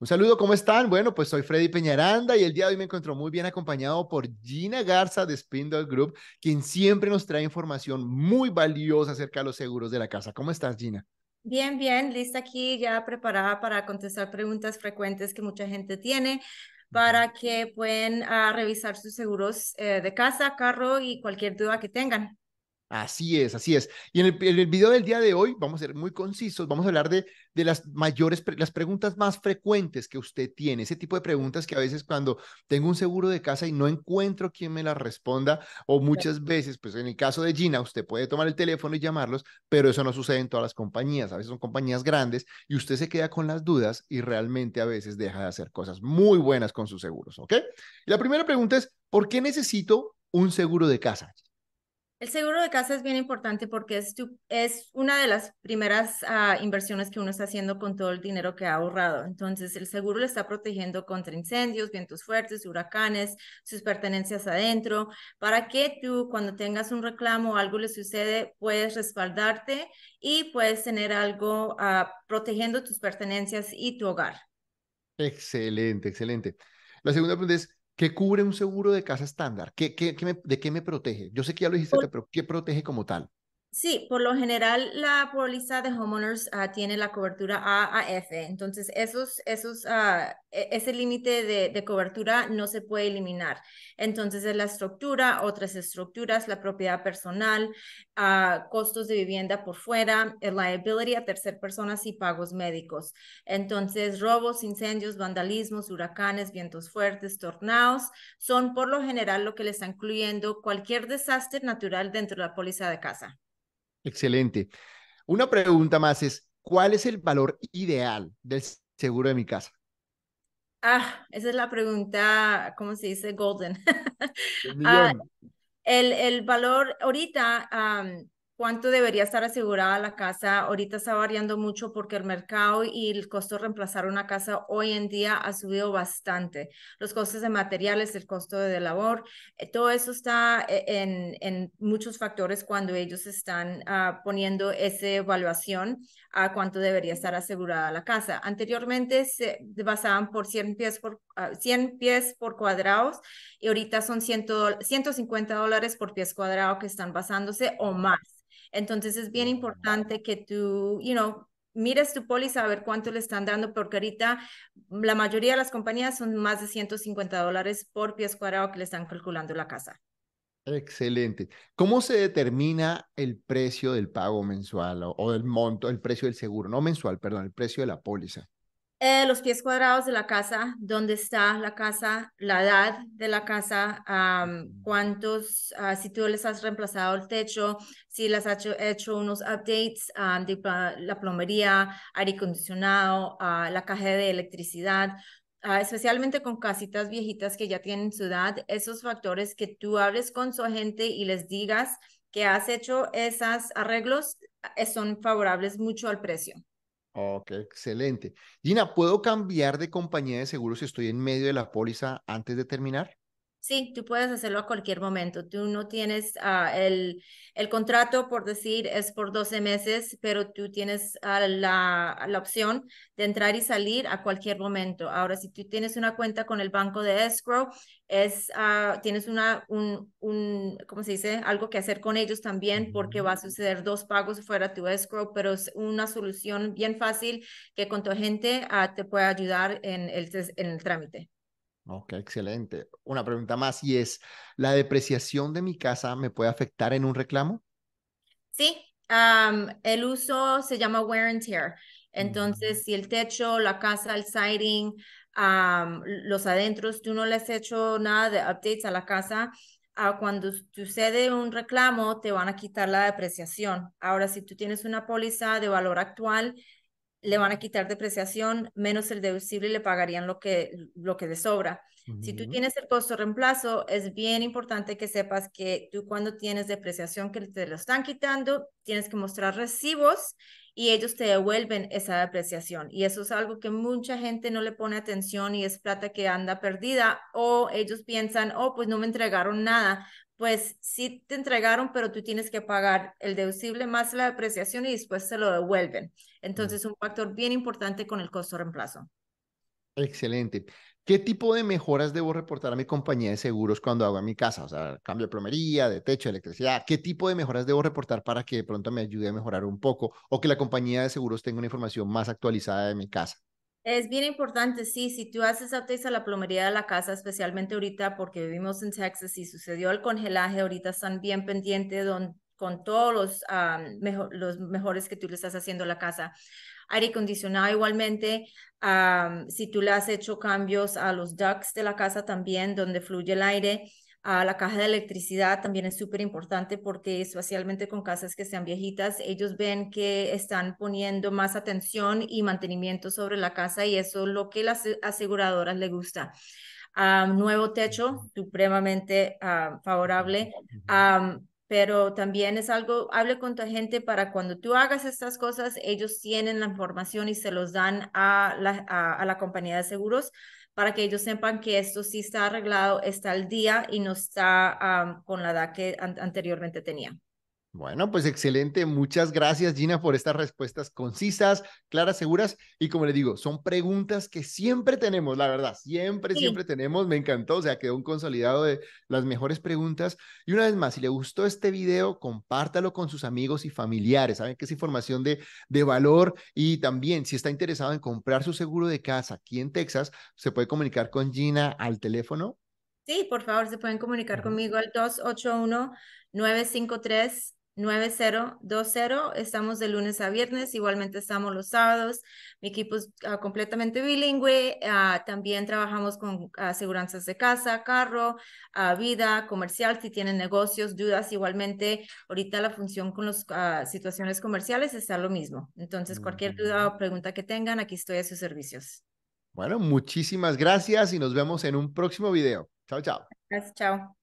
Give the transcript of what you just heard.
Un saludo, ¿cómo están? Bueno, pues soy Freddy Peñaranda y el día de hoy me encuentro muy bien acompañado por Gina Garza de Spindle Group, quien siempre nos trae información muy valiosa acerca de los seguros de la casa. ¿Cómo estás, Gina? Bien, bien, lista aquí, ya preparada para contestar preguntas frecuentes que mucha gente tiene para que puedan uh, revisar sus seguros eh, de casa, carro y cualquier duda que tengan. Así es, así es. Y en el, en el, video del día de hoy vamos a ser muy concisos, vamos a hablar de, de las mayores, las preguntas más frecuentes que usted tiene, ese tipo de preguntas que a veces cuando tengo un seguro de casa y no encuentro quien me las responda, o muchas veces, pues en el caso de Gina, usted puede tomar el teléfono y llamarlos, pero eso no sucede en todas las compañías, a veces son compañías grandes y usted se queda con las dudas y realmente a veces deja de hacer cosas muy buenas con sus seguros, ¿ok? Y la primera pregunta es, ¿por qué necesito un seguro de casa? El seguro de casa es bien importante porque es, es una de las primeras uh, inversiones que uno está haciendo con todo el dinero que ha ahorrado. Entonces, el seguro le está protegiendo contra incendios, vientos fuertes, huracanes, sus pertenencias adentro, para que tú, cuando tengas un reclamo o algo le sucede, puedes respaldarte y puedes tener algo uh, protegiendo tus pertenencias y tu hogar. Excelente, excelente. La segunda pregunta es, ¿Qué cubre un seguro de casa estándar? ¿Qué, qué, qué me, ¿De qué me protege? Yo sé que ya lo dijiste, pero ¿qué protege como tal? Sí, por lo general la póliza de homeowners uh, tiene la cobertura A a F, entonces esos, esos, uh, ese límite de, de, cobertura no se puede eliminar. Entonces es la estructura, otras estructuras, la propiedad personal, uh, costos de vivienda por fuera, liability a tercer personas y pagos médicos. Entonces robos, incendios, vandalismos, huracanes, vientos fuertes, tornados, son por lo general lo que le está incluyendo cualquier desastre natural dentro de la póliza de casa. Excelente. Una pregunta más es, ¿cuál es el valor ideal del seguro de mi casa? Ah, esa es la pregunta, ¿cómo se dice? Golden. El, ah, el, el, valor ahorita, um, cuánto debería estar asegurada la casa. Ahorita está variando mucho porque el mercado y el costo de reemplazar una casa hoy en día ha subido bastante. Los costos de materiales, el costo de labor, eh, todo eso está eh, en, en, muchos factores cuando ellos están uh, poniendo esa evaluación a cuánto debería estar asegurada la casa. Anteriormente se basaban por 100 pies por, uh, 100 pies por cuadrados y ahorita son 100, 150 dólares por pies cuadrado que están basándose o más. Entonces es bien importante que tú, you know, mires tu póliza a ver cuánto le están dando, porque ahorita la mayoría de las compañías son más de 150 dólares por pies cuadrado que le están calculando la casa. Excelente. ¿Cómo se determina el precio del pago mensual o, o del monto, el precio del seguro? No mensual, perdón, el precio de la póliza. Eh, los pies cuadrados de la casa, dónde está la casa, la edad de la casa, um, cuántos, uh, si tú les has reemplazado el techo, si les has hecho, hecho unos updates um, de la plomería, aire acondicionado, uh, la caja de electricidad, uh, especialmente con casitas viejitas que ya tienen su edad, esos factores que tú hables con su agente y les digas que has hecho esos arreglos eh, son favorables mucho al precio. Ok, excelente. Gina, ¿puedo cambiar de compañía de seguros si estoy en medio de la póliza antes de terminar? Sí, tú puedes hacerlo a cualquier momento. Tú no tienes uh, el, el contrato, por decir, es por 12 meses, pero tú tienes uh, la, la opción de entrar y salir a cualquier momento. Ahora, si tú tienes una cuenta con el banco de escrow, es, uh, tienes una, un, un, ¿cómo se dice? Algo que hacer con ellos también, porque va a suceder dos pagos fuera tu escrow, pero es una solución bien fácil que con tu agente te puede ayudar en el, en el trámite. Ok, excelente. Una pregunta más y es, ¿la depreciación de mi casa me puede afectar en un reclamo? Sí, um, el uso se llama wear and tear. Entonces, mm. si el techo, la casa, el siding, um, los adentros, tú no le has hecho nada de updates a la casa, uh, cuando sucede un reclamo, te van a quitar la depreciación. Ahora, si tú tienes una póliza de valor actual, le van a quitar depreciación, menos el deducible le pagarían lo que, lo que le sobra. Si tú tienes el costo reemplazo, es bien importante que sepas que tú cuando tienes depreciación que te lo están quitando, tienes que mostrar recibos y ellos te devuelven esa depreciación. Y eso es algo que mucha gente no le pone atención y es plata que anda perdida o ellos piensan, oh, pues no me entregaron nada pues sí te entregaron, pero tú tienes que pagar el deducible más la depreciación y después se lo devuelven. Entonces, es un factor bien importante con el costo reemplazo. Excelente. ¿Qué tipo de mejoras debo reportar a mi compañía de seguros cuando hago en mi casa? O sea, cambio de plomería, de techo, de electricidad. ¿Qué tipo de mejoras debo reportar para que de pronto me ayude a mejorar un poco o que la compañía de seguros tenga una información más actualizada de mi casa? Es bien importante, sí, si tú haces updates a la plomería de la casa, especialmente ahorita porque vivimos en Texas y sucedió el congelaje, ahorita están bien pendientes con todos los, mejores que tú le estás haciendo a la casa. Aire acondicionado igualmente, si tú le has hecho cambios a los ducts de la casa también, donde fluye el aire, a la caja de electricidad también es súper importante porque especialmente con casas que sean viejitas, ellos ven que están poniendo más atención y mantenimiento sobre la casa y eso es lo que las aseguradoras le gusta. nuevo techo, supremamente uh, favorable pero también es algo, hable con tu gente para cuando tú hagas estas cosas, ellos tienen la información y se los dan a la, a, la compañía de seguros para que ellos sepan que esto sí está arreglado, está al día y no está con la edad que anteriormente tenía. Bueno, pues excelente. Muchas gracias, Gina, por estas respuestas concisas, claras, seguras. Y como le digo, son preguntas que siempre tenemos, la verdad, siempre, siempre tenemos. Me encantó, o sea, quedó un consolidado de las mejores preguntas. Y una vez más, si le gustó este video, compártalo con sus amigos y familiares. Saben que es información de, de valor. Y también, si está interesado en comprar su seguro de casa aquí en Texas, se puede comunicar con Gina al teléfono. Sí, por favor, se pueden comunicar conmigo al 281 953 9020. Estamos de lunes a viernes, igualmente estamos los sábados. Mi equipo es ah, completamente bilingüe. Ah, también trabajamos con aseguranzas de casa, carro, uh, vida, comercial. Si tienen negocios, dudas, igualmente ahorita la función con las situaciones comerciales está lo mismo. Entonces, cualquier duda o pregunta que tengan, aquí estoy a sus servicios. Bueno, muchísimas gracias y nos vemos en un próximo video. Chao, chao. Gracias, chao.